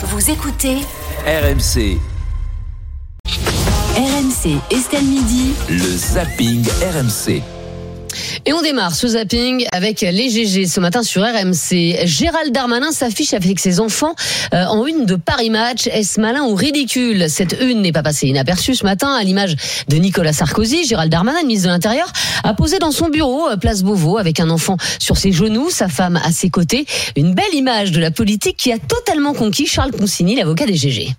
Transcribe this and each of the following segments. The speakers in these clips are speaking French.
Vous écoutez RMC, RMC Estelle Midi. le zapping RMC. Et on démarre ce zapping avec les GG ce matin sur RMC. Gérald Darmanin s'affiche avec ses enfants euh, en une de Paris Match. Est-ce malin ou ridicule? Cette une n'est pas passée inaperçue ce matin à l'image de Nicolas Sarkozy. Gérald Darmanin, ministre de l'Intérieur, a posé dans son bureau, euh, place Beauvau, avec un enfant sur ses genoux, sa femme à ses côtés. Une belle image de la politique qui a totalement conquis Charles Consigny, l'avocat des GG.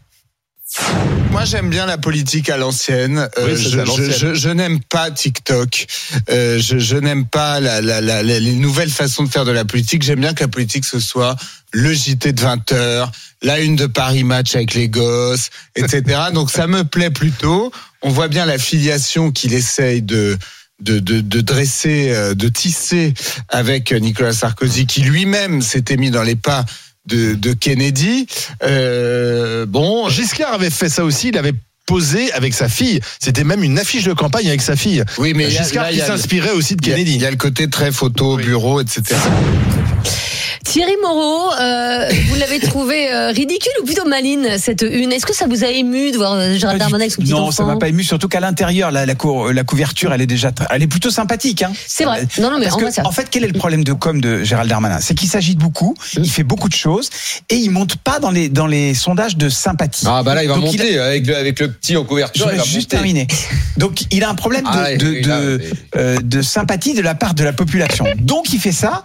Moi, j'aime bien la politique à l'ancienne. Euh, Oui, je à l'ancienne. je, je, je n'aime pas TikTok. Euh, je n'aime pas la, la, la, la- les nouvelles façons de faire de la politique. J'aime bien que la politique ce soit le JT de 20 heures, la une de Paris Match avec les gosses, etc. Donc ça me plaît plutôt. On voit bien la filiation qu'il essaye de de, de, de dresser, euh, de tisser avec Nicolas Sarkozy, qui lui-même s'était mis dans les pas de, de Kennedy. Euh, bon, Giscard avait fait ça aussi, il avait posé avec sa fille. C'était même une affiche de campagne avec sa fille. oui, mais Giscard là, qui s'inspirait aussi de Kennedy. il y a le côté très photo, Oui. bureau, etc. Thierry Moreau, euh, vous l'avez trouvé euh, ridicule ou plutôt maline cette une? Est-ce que ça vous a ému de voir euh, Gérald Darmanin avec son petit non, enfant? ça m'a pas ému, surtout qu'à l'intérieur, la, la, cou- la couverture, elle est déjà, elle est plutôt sympathique. Hein. C'est vrai. Non, non, mais Parce en que, fait, quel est le problème de com de Gérald Darmanin? C'est qu'il s'agite beaucoup, il fait beaucoup de choses et il monte pas dans les dans les sondages de sympathie. Ah bah là il va Donc, monter avec, le, avec le petit en Je couverture. il vais va juste monter. terminer. Donc, il a un problème de, Ah de, de, euh, de sympathie de la part de la population. Donc, il fait ça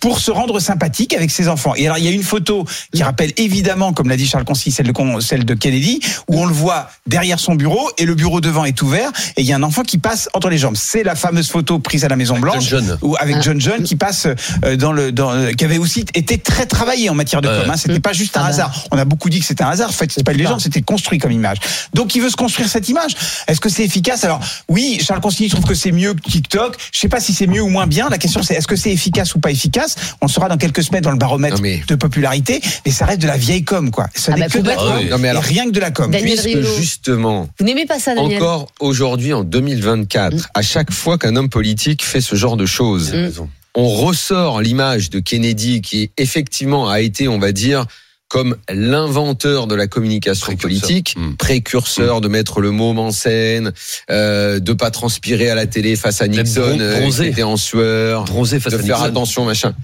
pour se rendre sympathique avec ses enfants. Et alors, il y a une photo qui rappelle évidemment, comme l'a dit Charles Concy, celle de, Con- celle de Kennedy, où on le voit derrière son bureau et le bureau devant est ouvert et il y a un enfant qui passe entre les jambes. C'est la fameuse photo prise à la Maison Blanche John John. ou avec Ah. John John qui passe euh, dans le dans euh, qui avait aussi été très travaillé en matière de com. Hein. C'était pas juste un Ah hasard. On a beaucoup dit que c'était un hasard. En fait, c'est pas une légende, c'était construit comme image. Donc, il veut se construire cette image. Est-ce que c'est efficace? Alors, oui, Charles Consigny trouve que c'est mieux que TikTok. Je sais pas si c'est mieux ou moins bien. La question, c'est est-ce que c'est efficace ou pas efficace? On le saura dans quelques semaines dans le baromètre mais- de popularité. Mais ça reste de la vieille com, quoi. Ça Ah n'est bah, que de la com. Non, mais alors- Et rien que de la com. Daniel Puisque justement, Vous n'aimez pas ça, Daniel encore aujourd'hui en 2024, à chaque fois qu'un homme politique fait ce genre de choses, Mm. on ressort l'image de Kennedy qui effectivement a été, on va dire, comme l'inventeur de la communication Précurseur. politique, Mm. précurseur de mettre le môme en scène, euh, de pas transpirer à la télé face à Nixon, euh, bronzer. qui était en sueur, Bronzé face de à faire Nixon. attention machin.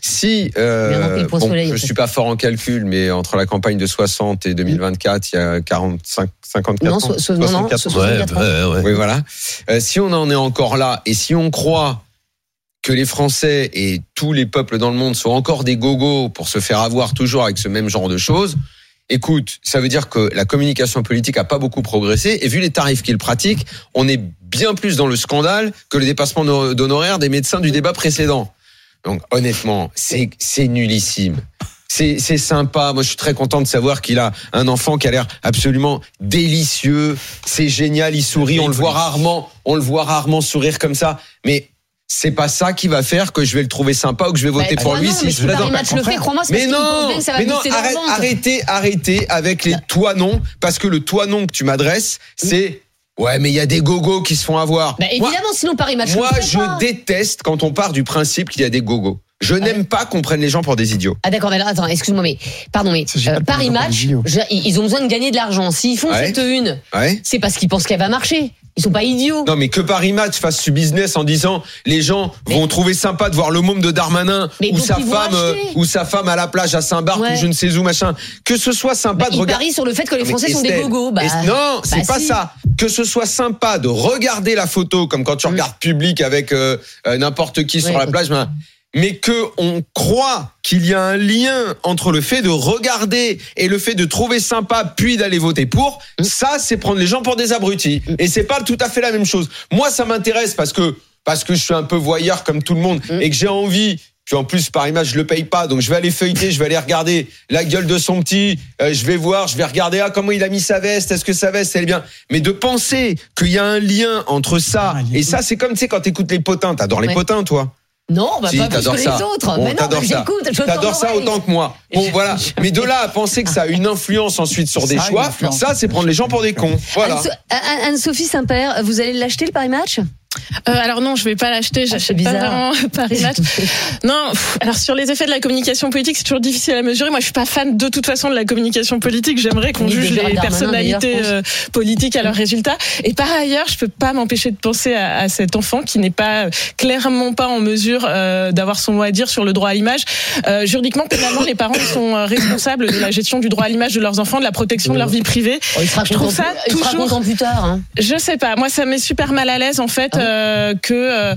Si euh, bon, soleil, je suis pas fort en calcul, mais entre la campagne de 60 et 2024, il y a 45, 54 Non, ans, so- so- non, non, 64 so- ans. Ouais, 64 ans. ouais, ouais. Oui, voilà. Euh, si on en est encore là et si on croit que les Français et tous les peuples dans le monde sont encore des gogos pour se faire avoir toujours avec ce même genre de choses, écoute, ça veut dire que la communication politique a pas beaucoup progressé et vu les tarifs qu'ils pratiquent, on est bien plus dans le scandale que le dépassement d'hon- d'honoraires des médecins du débat précédent. Donc honnêtement, c'est c'est nullissime. C'est c'est sympa. Moi, je suis très content de savoir qu'il a un enfant qui a l'air absolument délicieux. C'est génial. Il sourit. On le voit rarement. On le voit rarement sourire comme ça. Mais c'est pas ça qui va faire que je vais le trouver sympa ou que je vais voter Bah, pour lui non, si mais je si suis Paris là-dedans. Match le fait, crois-moi, c'est Mais non, mais non, arrête- arrêtez, arrêtez avec les toi non, parce que le toi non que tu m'adresses, c'est ouais, mais il y a des gogos qui se font avoir. Bah, Moi- évidemment, sinon Paris Match moi, le fait je pas. déteste quand on part du principe qu'il y a des gogos. Je n'aime pas qu'on prenne les gens pour des idiots. Ah d'accord, mais alors, attends, excuse-moi, mais pardon, mais euh, Paris Match, je ils ils ont besoin de gagner de l'argent. S'ils font Ouais. cette une, Ouais. c'est parce qu'ils pensent qu'elle va marcher. Ils sont pas idiots. Non, mais que Paris Match fasse ce business en disant les gens Mais- vont trouver sympa de voir le môme de Darmanin Mais ou sa femme euh, ou sa femme à la plage à Saint-Barth Ouais. ou je ne sais où machin. Que ce soit sympa Bah, de regarder. parient sur le fait que les Mais Français sont des gogos. Bah, Est- non, c'est bah, pas si. ça. Que ce soit sympa de regarder la photo, comme quand tu Mm. regardes public avec euh, euh, n'importe qui sur la plage, mais que on croit qu'il y a un lien entre le fait de regarder et le fait de trouver sympa puis d'aller voter pour, ça c'est prendre les gens pour des abrutis. Et c'est pas tout à fait la même chose. Moi ça m'intéresse parce que parce que je suis un peu voyeur comme tout le monde et que j'ai envie puis en plus, par image, je le paye pas, donc je vais aller feuilleter, je vais aller regarder la gueule de son petit, euh, je vais voir, je vais regarder ah comment il a mis sa veste, est-ce que sa veste elle est bien? Mais de penser qu'il y a un lien entre ça Ah, et ça, c'est comme tu sais quand t'écoutes les potins, t'adores les potins toi. Non, bah, Si, pas plus que ça. les autres. Bon, mais non, t'adores mais ça. j'écoute, T'adores ça autant que moi. Bon, voilà. Mais de là à penser que ça a une influence ensuite sur des Ça choix, ça, c'est prendre les gens pour des cons. Voilà. Anne- Anne- Anne-Sophie Saint-Père, vous allez l'acheter le Paris Match? Euh, alors non, je vais pas l'acheter. Ah, J'achète pas bizarre. vraiment Paris Match. Non. pff, alors sur les effets de la communication politique, c'est toujours difficile à mesurer. Moi, je suis pas fan de toute façon de la communication politique. J'aimerais qu'on juge les personnalités euh, politiques à leurs résultats. Et par ailleurs, je peux pas m'empêcher de penser à, à cet enfant qui n'est pas clairement pas en mesure euh, d'avoir son mot à dire sur le droit à l'image. Euh, juridiquement, pénalement, les parents sont euh, responsables de la gestion du droit à l'image de leurs enfants, de la protection de leur vie privée. Oh, il sera Je trouve ça plus- il sera toujours- plus tard. hein. Je sais pas. Moi, ça met super mal à l'aise en fait Ah euh, que euh,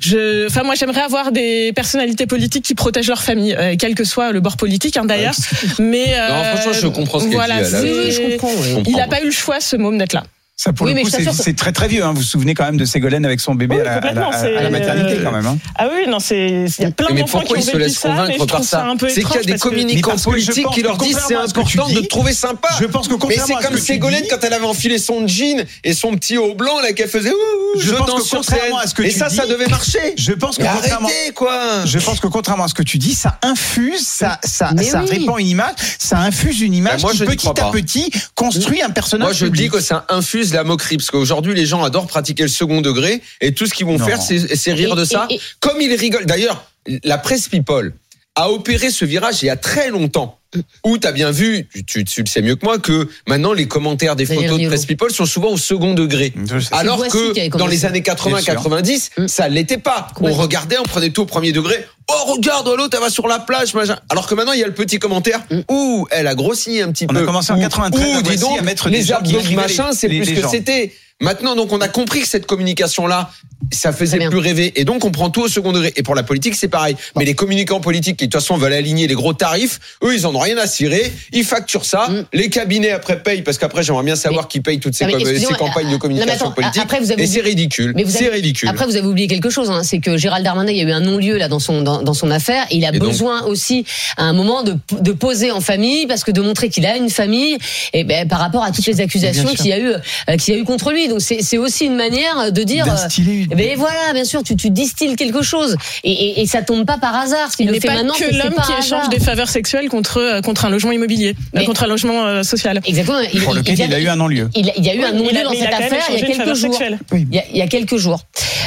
je. Enfin, moi, j'aimerais avoir des personnalités politiques qui protègent leur famille, euh, quel que soit le bord politique, hein, d'ailleurs. Mais euh, Non, franchement, je comprends ce qu'elle voilà, dit, je comprends. oui. comprends. Il n'a pas eu le choix, ce môme, d'être là. Ça, pour Oui, le coup, c'est très très vieux. Hein. Vous vous souvenez quand même de Ségolène avec son bébé Oui, à, la, à la- complètement, à la c'est, maternité euh, quand même. Hein. Ah oui, non, c'est. Il y a plein d'enfants qui ont se laissent ça, convaincre par ça ça C'est qu'il y a des communicants que politiques qui leur disent c'est important de dis, trouver sympa. Je pense que Mais contrairement c'est à ce comme que tu Ségolène dis- quand elle avait enfilé son jean et son petit haut blanc là qu'elle faisait ouh, Je je, pense que contrairement à ce que Et tu ça, ça dis- devait marcher. Je pense que contrairement, arrêtez quoi. je pense que contrairement à ce que tu dis, ça infuse, ça, ça, ça répand une image, ça infuse une image Bah, moi, qui petit à petit construit un personnage. Moi, je dis que ça infuse la moquerie parce qu'aujourd'hui, les gens adorent pratiquer le second degré et tout ce qu'ils vont Non. faire, c'est c'est rire Et- de ça. et- et- Comme ils rigolent. D'ailleurs, la presse people a opéré ce virage il y a très longtemps. Où t'as bien vu, tu, tu, tu le sais mieux que moi, que maintenant les commentaires des photos de presse people sont souvent au second degré. Alors que dans les années 80-90, Mm. ça l'était pas. On regardait, on prenait tout au premier degré. Oh regarde, l'autre elle va sur la plage, machin. Alors que maintenant il y a le petit commentaire. Mm. Ouh, elle a grossi un petit On peu. a commencé en Ouh, 93, ouh, la dis donc, à mettre les abdos machin, les- c'est les plus ce que c'était. Maintenant, donc, on a compris que cette communication-là, ça faisait plus rêver. Et donc, on prend tout au second degré. Et pour la politique, c'est pareil. Mais les communicants politiques qui, de toute façon, veulent aligner les gros tarifs, eux, ils en ont rien à cirer. Ils facturent ça. Mm. Les cabinets, après, payent, parce qu'après, j'aimerais bien savoir qui paye toutes ces, com- campagnes de ah, communication non, mais attends, politique. après, vous avez Et c'est ridicule. C'est ridicule. Après, vous avez oublié quelque chose, hein, c'est que Gérald Darmanin, il y a eu un non-lieu là dans son dans, dans son affaire. Et il a Et donc besoin aussi à un moment de, de poser en famille, parce que de montrer qu'il a une famille, et ben par rapport à toutes les accusations qu'il y a eu euh, qu'il y a eu contre lui. Donc c'est aussi une manière de dire. euh, une- Mais voilà, bien sûr, tu, tu distilles quelque chose et, et, et ça tombe pas par hasard. S'il Il n'est fait pas maintenant, que l'homme qui échange hasard. des faveurs sexuelles contre, euh, contre un logement immobilier, euh, Mais- contre un logement euh, social. Exactement. Il, Pour lequel il a eu un non-lieu. il, il y a eu un non-lieu dans cette affaire il y a quelques jours. Il y, a, il y a quelques jours.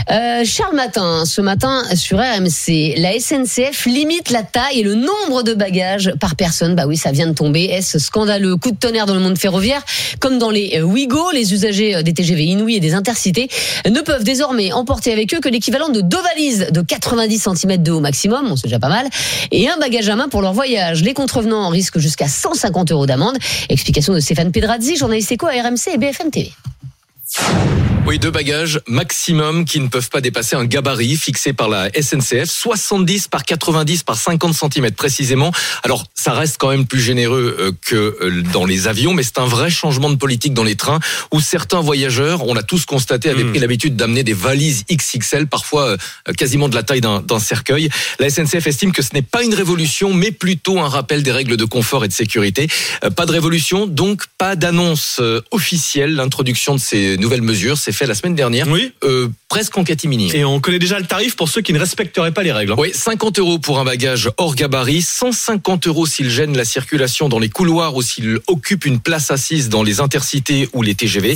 Euh, Charles Matin, ce matin sur RMC, la SNCF limite la taille et le nombre de bagages par personne. Bah oui, ça vient de tomber. Est-ce scandaleux? Coup de tonnerre dans le monde ferroviaire Comme dans les Ouigo, les usagers des TGV Inouï et des Intercités ne peuvent désormais emporter avec eux que l'équivalent de deux valises de 90 cm de haut maximum, bon, c'est déjà pas mal, et un bagage à main pour leur voyage. Les contrevenants risquent jusqu'à 150 euros d'amende. Explication de Stéphane Pedrazzi, journaliste éco à RMC et BFM TV. Oui, deux bagages maximum qui ne peuvent pas dépasser un gabarit fixé par la SNCF, 70 par 90 par 50 cm précisément. Alors, ça reste quand même plus généreux euh, que euh, dans les avions, mais c'est un vrai changement de politique dans les trains où certains voyageurs, on l'a tous constaté, avaient pris l'habitude d'amener des valises XXL, parfois euh, quasiment de la taille d'un cercueil. La SNCF estime que ce n'est pas une révolution, mais plutôt un rappel des règles de confort et de sécurité. Pas de révolution, donc pas d'annonce officielle. L'introduction de ces nouvelles mesures s'est fait la semaine dernière, Oui. euh, presque en catimini. Et on connaît déjà le tarif pour ceux qui ne respecteraient pas les règles. hein. Oui, 50 euros pour un bagage hors gabarit, 150 euros s'il gêne la circulation dans les couloirs ou s'il occupe une place assise dans les intercités ou les TGV.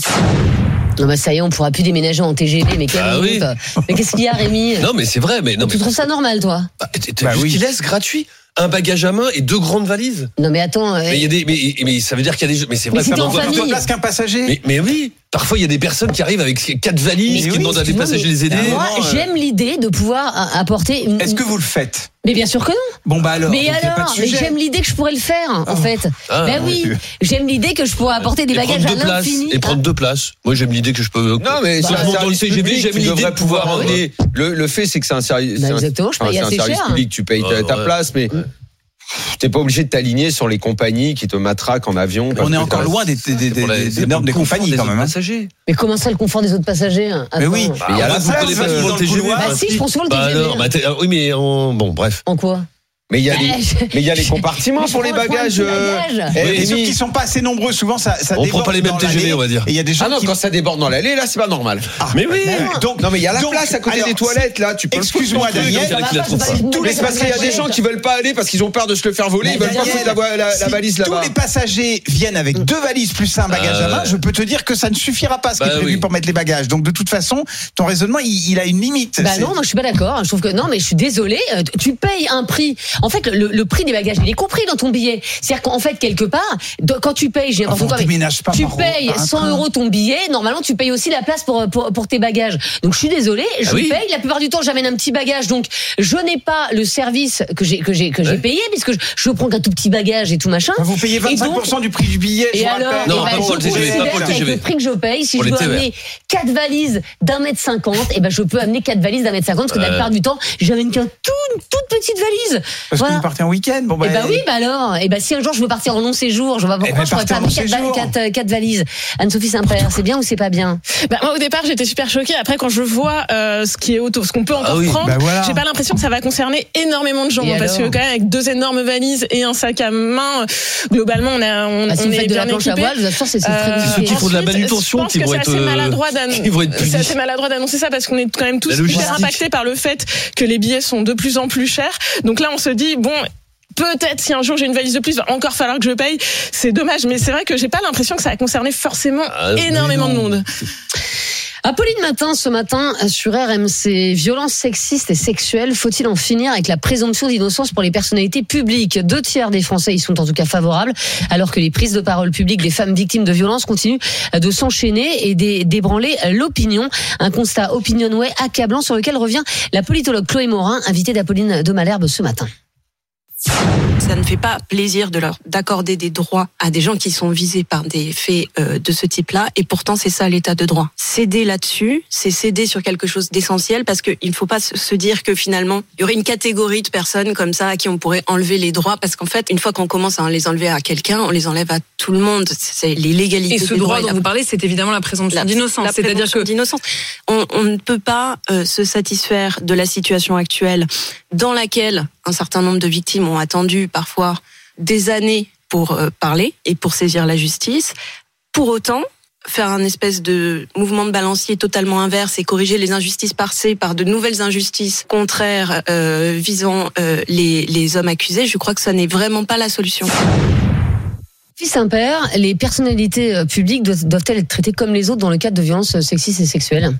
Non, bah ça y est, on pourra plus déménager en TGV. Mais quelle Ah oui. honte. Mais qu'est-ce qu'il y a, Rémi? Non, mais c'est vrai, mais non, Tu mais trouves ça normal, toi? Bah, Bah oui. qu'il laisse gratuit Un bagage à main et deux grandes valises. Non, mais attends. euh, Mais il y a des, mais, mais ça veut dire qu'il y a des, mais c'est Mais vrai, si ça t'es en m'envoie. famille. Plus de place qu'un passager. Mais, mais oui, parfois il y a des personnes qui arrivent avec quatre valises, Mais qui oui, demandent à des passagers de les aider. Ah, Moi, vraiment, euh, j'aime l'idée de pouvoir euh, apporter une. Est-ce que vous le faites? Mais bien sûr que non. Bon bah alors. mais alors, j'aime l'idée que je pourrais le faire, en Oh. fait. Ah, ben oui, oui. j'aime l'idée que je pourrais apporter des et bagages à deux places. l'infini. Et prendre deux places. Moi j'aime l'idée que je peux. Non, mais Bah, c'est dans le public, j'aime tu l'idée de pouvoir pouvoir- emmener. Le, le fait, c'est que c'est un service. Bah, exactement, je paye c'est un assez service cher. public, tu payes ta, ouais. place, mais t'es pas obligé de t'aligner sur les compagnies qui te matraquent en avion. On est encore loin des, la- normes des compagnies quand autres même. hein. passagers. Mais comment ça, le confort des autres passagers? Mais oui. Mais il y a là, vous ça, pas. Bah bah, si, je pense souvent le Bah TGV. alors, bah, t'es- ah oui, mais on- bon, bref. En quoi? Mais il y a les, mais il y a les compartiments pour les bagages. euh, bagage. eh, Et sauf qu'ils sont pas assez nombreux. Souvent, ça, ça On prend pas les mêmes l'allée. on va dire. Et il y a des gens Ah non, qui quand ça déborde dans l'allée, là, c'est pas normal. Mais oui. donc, Non, mais il y a la donc, place à côté alors, des toilettes, là. Tu peux Excuse-moi. Daniel. Pas trompe. une Mais c'est parce qu'il y a des gens qui veulent pas aller parce qu'ils ont peur de se le faire voler. Ils veulent pas foutre la, valise tous là-bas. les passagers viennent avec deux valises plus un bagage à main, Euh, je peux te dire que ça ne suffira pas ce qui bah est prévu pour mettre les bagages. Donc de toute façon, ton raisonnement, il, a une limite. Bah non, moi je suis pas d'accord. Je trouve que non, mais je suis désolée. euh, Tu payes un prix. En fait, le, le prix des bagages, il est compris dans ton billet. C'est-à-dire qu'en fait, quelque part, quand tu payes, j'ai n'importe Enfin, quoi, pas tu payes par un 100 train. euros ton billet. Normalement, tu payes aussi la place pour pour, pour tes bagages. Donc je suis désolée, je Ah oui. paye. La plupart du temps, j'amène un petit bagage. Donc je n'ai pas le service que j'ai que j'ai que j'ai Ouais. payé puisque je, je prends qu'un tout petit bagage et tout machin. Vous payez 25% du prix du billet. je Et alors, rappelle. Non, eh ben, pas pour le je TGV, pas pour le TGV. le prix que je paye, si Pour je veux amener quatre valises d'un mètre cinquante, et ben je peux amener quatre valises d'un mètre cinquante, parce que la plupart du temps, j'amène qu'un tout, une toute petite valise. Parce Voilà. que vous partez en week-end. Bon, Et bah oui, bah alors, et bah si un jour je veux partir en long séjour, je vois Eh pourquoi ben, je pourrais pas en amener long quatre, va- séjour. quatre, euh, quatre valises. Anne-Sophie Saint-Père, c'est bien ou c'est pas bien? Bah, moi, au départ, j'étais super choquée. Après, quand je vois euh, ce qui est auto, ce qu'on peut encore oui, prendre, bah voilà. j'ai pas l'impression que ça va concerner énormément de gens. Et parce que quand même, avec deux énormes valises et un sac à main, euh, globalement, on, a, on, ah, Si on vous est faites de la bien équipé. c'est ceux qui font de la manutention qui vont être, euh, qui vont être c'est assez maladroit d'annoncer ça parce qu'on est quand même tous hyper impactés par le fait que les billets sont de plus en plus chers. Donc là, on se dit bon. Peut-être si un jour j'ai une valise de plus, va encore falloir que je paye. C'est dommage, mais c'est vrai que j'ai pas l'impression que ça a concerné forcément Ah, énormément de monde. Apolline Matin, ce matin, sur RMC, violences sexistes et sexuelles, faut-il en finir avec la présomption d'innocence pour les personnalités publiques? Deux tiers des Français y sont en tout cas favorables, alors que les prises de parole publiques des femmes victimes de violences continuent de s'enchaîner et d'é- d'ébranler l'opinion. Un constat opinionway accablant sur lequel revient la politologue Chloé Morin, invitée d'Apolline de Malherbe ce matin. Ça ne fait pas plaisir de leur d'accorder des droits à des gens qui sont visés par des faits euh, de ce type-là. Et pourtant, c'est ça l'état de droit. Céder là-dessus, c'est céder sur quelque chose d'essentiel parce qu'il ne faut pas se dire que finalement, il y aurait une catégorie de personnes comme ça à qui on pourrait enlever les droits parce qu'en fait, une fois qu'on commence à les enlever à quelqu'un, on les enlève à tout le monde. C'est l'illégalité. Et ce des droit dont vous parlez, c'est évidemment la présomption d'innocence. C'est-à-dire que d'innocence. On, on ne peut pas euh, se satisfaire de la situation actuelle dans laquelle un certain nombre de victimes ont attendu parfois des années pour euh, parler et pour saisir la justice. Pour autant, faire un espèce de mouvement de balancier totalement inverse et corriger les injustices passées par de nouvelles injustices contraires euh, visant euh, les, hommes accusés, je crois que ça n'est vraiment pas la solution. Fils Saint-Père, les personnalités publiques doivent- doivent-elles être traitées comme les autres dans le cadre de violences sexistes et sexuelles?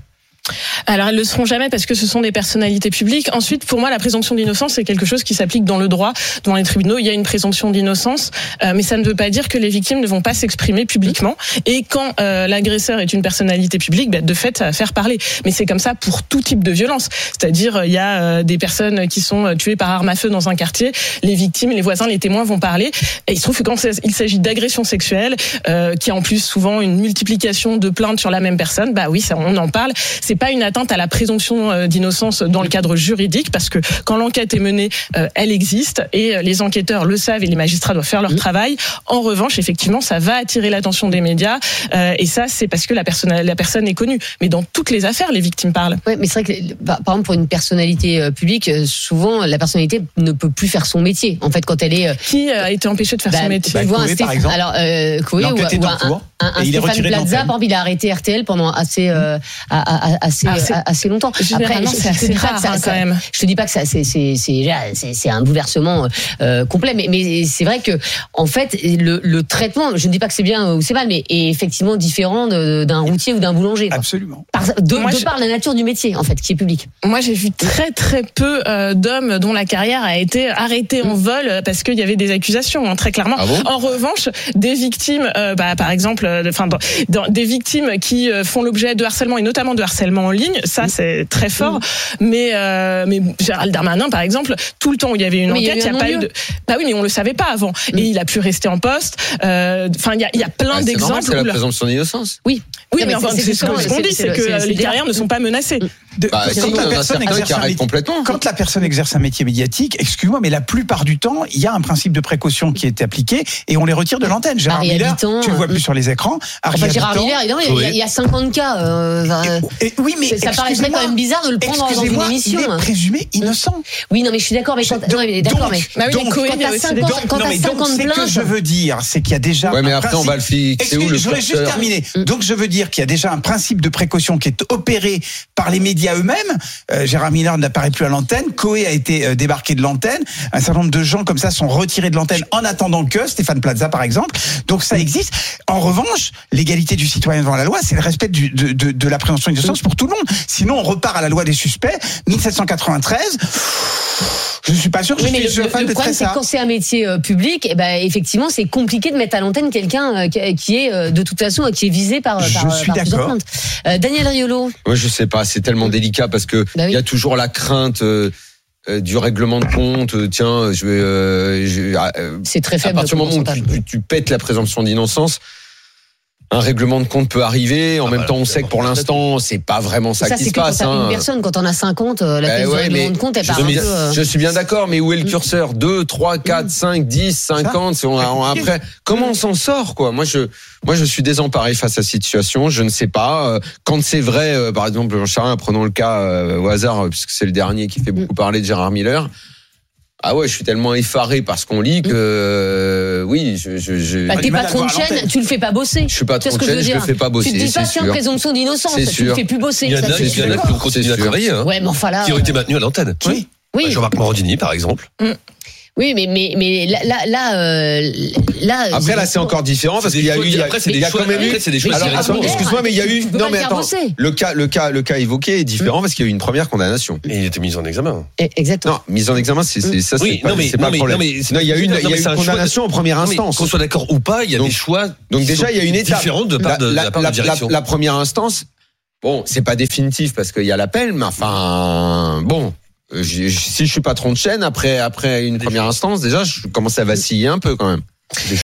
Alors elles le seront jamais parce que ce sont des personnalités publiques. Ensuite, pour moi, la présomption d'innocence c'est quelque chose qui s'applique dans le droit, devant les tribunaux. Il y a une présomption d'innocence, euh, mais ça ne veut pas dire que les victimes ne vont pas s'exprimer publiquement. Et quand euh, l'agresseur est une personnalité publique, bah, de fait, ça va faire parler. Mais c'est comme ça pour tout type de violence. C'est-à-dire, euh, il y a euh, des personnes qui sont euh, tuées par arme à feu dans un quartier. Les victimes, les voisins, les témoins vont parler. Et il se trouve que quand il s'agit d'agression sexuelle, euh, qui a en plus souvent une multiplication de plaintes sur la même personne, bah oui, ça, on en parle. Pas une atteinte à la présomption euh, d'innocence dans le cadre juridique, parce que quand l'enquête est menée, euh, elle existe et euh, les enquêteurs le savent et les magistrats doivent faire leur travail. En revanche, effectivement, ça va attirer l'attention des médias et ça, c'est parce que la personne, la personne est connue. Mais dans toutes les affaires, les victimes parlent. Oui, mais c'est vrai que, les- par exemple, pour une personnalité publique, souvent, la personnalité ne peut plus faire son métier. En fait, quand elle est. Qui a été empêché de faire bah, son métier? tu vois, un Chloé, par exemple. Alors, euh, Chloé ou, ou un, un, un est Stéphane Plaza, par exemple, il a arrêté RTL pendant assez, euh, a- assez, Ah, a- assez longtemps. Généralement, je- c'est je te assez dis pas rare, que ça- hein, ça- quand même. Je te dis pas que ça, c'est, un bouleversement euh, complet, mais, mais c'est vrai que, en fait, le, le traitement, je ne dis pas que c'est bien ou c'est mal, mais est effectivement différent d'un routier ou d'un boulanger. quoi. Absolument. Par, de, Moi, de je- par la nature du métier, en fait, qui est public. Moi, j'ai vu très très peu euh, d'hommes dont la carrière a été arrêtée en vol euh, parce qu'il y avait des accusations, hein, très clairement. Ah bon? En revanche, des victimes, euh, bah, par exemple, euh, enfin, dans, dans- des victimes qui euh, font l'objet de harcèlement et notamment de harcèlement en ligne, ça c'est très fort. Mais euh, mais Gérald Darmanin, par exemple, tout le temps où il y avait une Mais il y a enquête, eu il n'y a pas eu de. Bah oui, mais on le savait pas avant. Et il a pu rester en poste. Euh, Enfin, il y a, il y a plein Ah, d'exemples. c'est la présomption d'innocence. Oui. Oui, Non, mais, mais enfin, c'est- ce qu'on dit, c'est- que euh, les le carrières ne sont pas menacées. De- Bah, quand la personne exerce un complètement. Quand la personne exerce un métier médiatique, excuse-moi, mais la plupart du temps, il y a un principe de précaution qui est appliqué et on les retire de l'antenne. Gérard Miller, tu le vois euh, plus sur les écans. Harry Enfin, Gérard Miller, il y a- il y, a- il y a 50 cas. Oui, mais ça paraîtrait quand même bizarre de le prendre dans une émission. Il est présumé innocent. Oui, non, mais je suis d'accord, mais quand, t'as aussi 50 des- quand non, t'as mais donc, 50 ce que plaintes. je veux dire, c'est qu'il y a déjà. Ouais, mais un après, on principe- va le fixer où Excusez, le je voudrais juste terminer. Mm. Donc, je veux dire qu'il y a déjà un principe de précaution qui est opéré par les médias eux-mêmes. Euh, Gérard Miller n'apparaît plus à l'antenne. Coé a été euh, débarqué de l'antenne. Un certain nombre de gens comme ça sont retirés de l'antenne en attendant que Stéphane Plaza, par exemple. Donc, ça existe. En revanche, l'égalité du citoyen devant la loi, c'est le respect du- de, de, de la présomption d'innocence pour tout le monde. Sinon, on repart à la loi des suspects. 1793. Je suis pas sûr que Oui, je mais suis le, fan le de problème, c'est quand c'est un métier euh, public, eh ben, effectivement, c'est compliqué de mettre à l'antenne quelqu'un euh, qui- est, euh, de toute façon, euh, qui est visé par, Je par, suis par plusieurs d'accord. plaintes. Euh, Daniel Riolo. Moi, je sais pas. C'est tellement délicat parce que Bah oui. il y a toujours la crainte euh, euh, du règlement de compte. Euh, Tiens, je vais. euh, je- ah, euh, C'est très à faible. partir du le moment où tu, pourcentage. tu- tu pètes la présomption d'innocence, un règlement de compte peut arriver. En Ah même bah, temps, on sait que pour l'instant, c'est pas vraiment ça, Ça, qui c'est se que quand passe. t'as hein. une personne, quand on a 50, euh, la Ben thèse ouais, du règlement de compte, elle je part suis un bien- peu. euh, Je suis bien d'accord, mais où est le curseur? 2, 3, 4, 5, 10, 50 c'est- on a- on- Après, comment on s'en sort quoi? Moi, je, moi, je suis désemparé face à cette situation. Je ne sais pas. Euh, Quand c'est vrai, par exemple, j'en sais rien, prenons le cas euh, au hasard, puisque c'est le dernier qui fait beaucoup parler de Gérard Miller. Ah ouais, je suis tellement effaré par ce qu'on lit que euh, oui, je, je, je, Bah, t'es patron de chaîne, tu le fais pas bosser. je suis je de chaîne, je le fais pas bosser. Tu te dis pas, c'est tiens, sûr. présomption d'innocence, tu le sûr. fais plus bosser. Il y en a, c'est il y en a sûr. qui ont continué à travailler, hein, Ouais, mais enfin là. qui ont été maintenus à l'antenne. Oui. Oui, Jean-Marc Morandini, par exemple. Oui, mais, mais, mais là, là, là, euh, là. Après là, c'est encore différent parce qu'il y a eu, il y a, choix- après, c'est choix- quand même eu. après, c'est des choix Alors, excuse-moi, mais il y a eu. Non, mais attends. Le cas, le cas, le cas évoqué est différent parce qu'il y a eu une première condamnation. Et il était mis en examen. Eh, Exactement. Non, mise en examen, c'est c'est- ça, c'est pas, non, mais- c'est pas non, le problème. non, mais- Non, il y a eu une, non, il y a mais eu c'est une un choix- condamnation en première instance. Qu'on soit d'accord ou pas, il y a des choix. Donc déjà, il y a une étape. différente de part de, de la direction. la première instance, bon, c'est pas définitif parce qu'il y a l'appel, mais enfin, bon. Je- si je suis patron de chaîne après après une première instance, déjà, je commence à vaciller un peu quand même.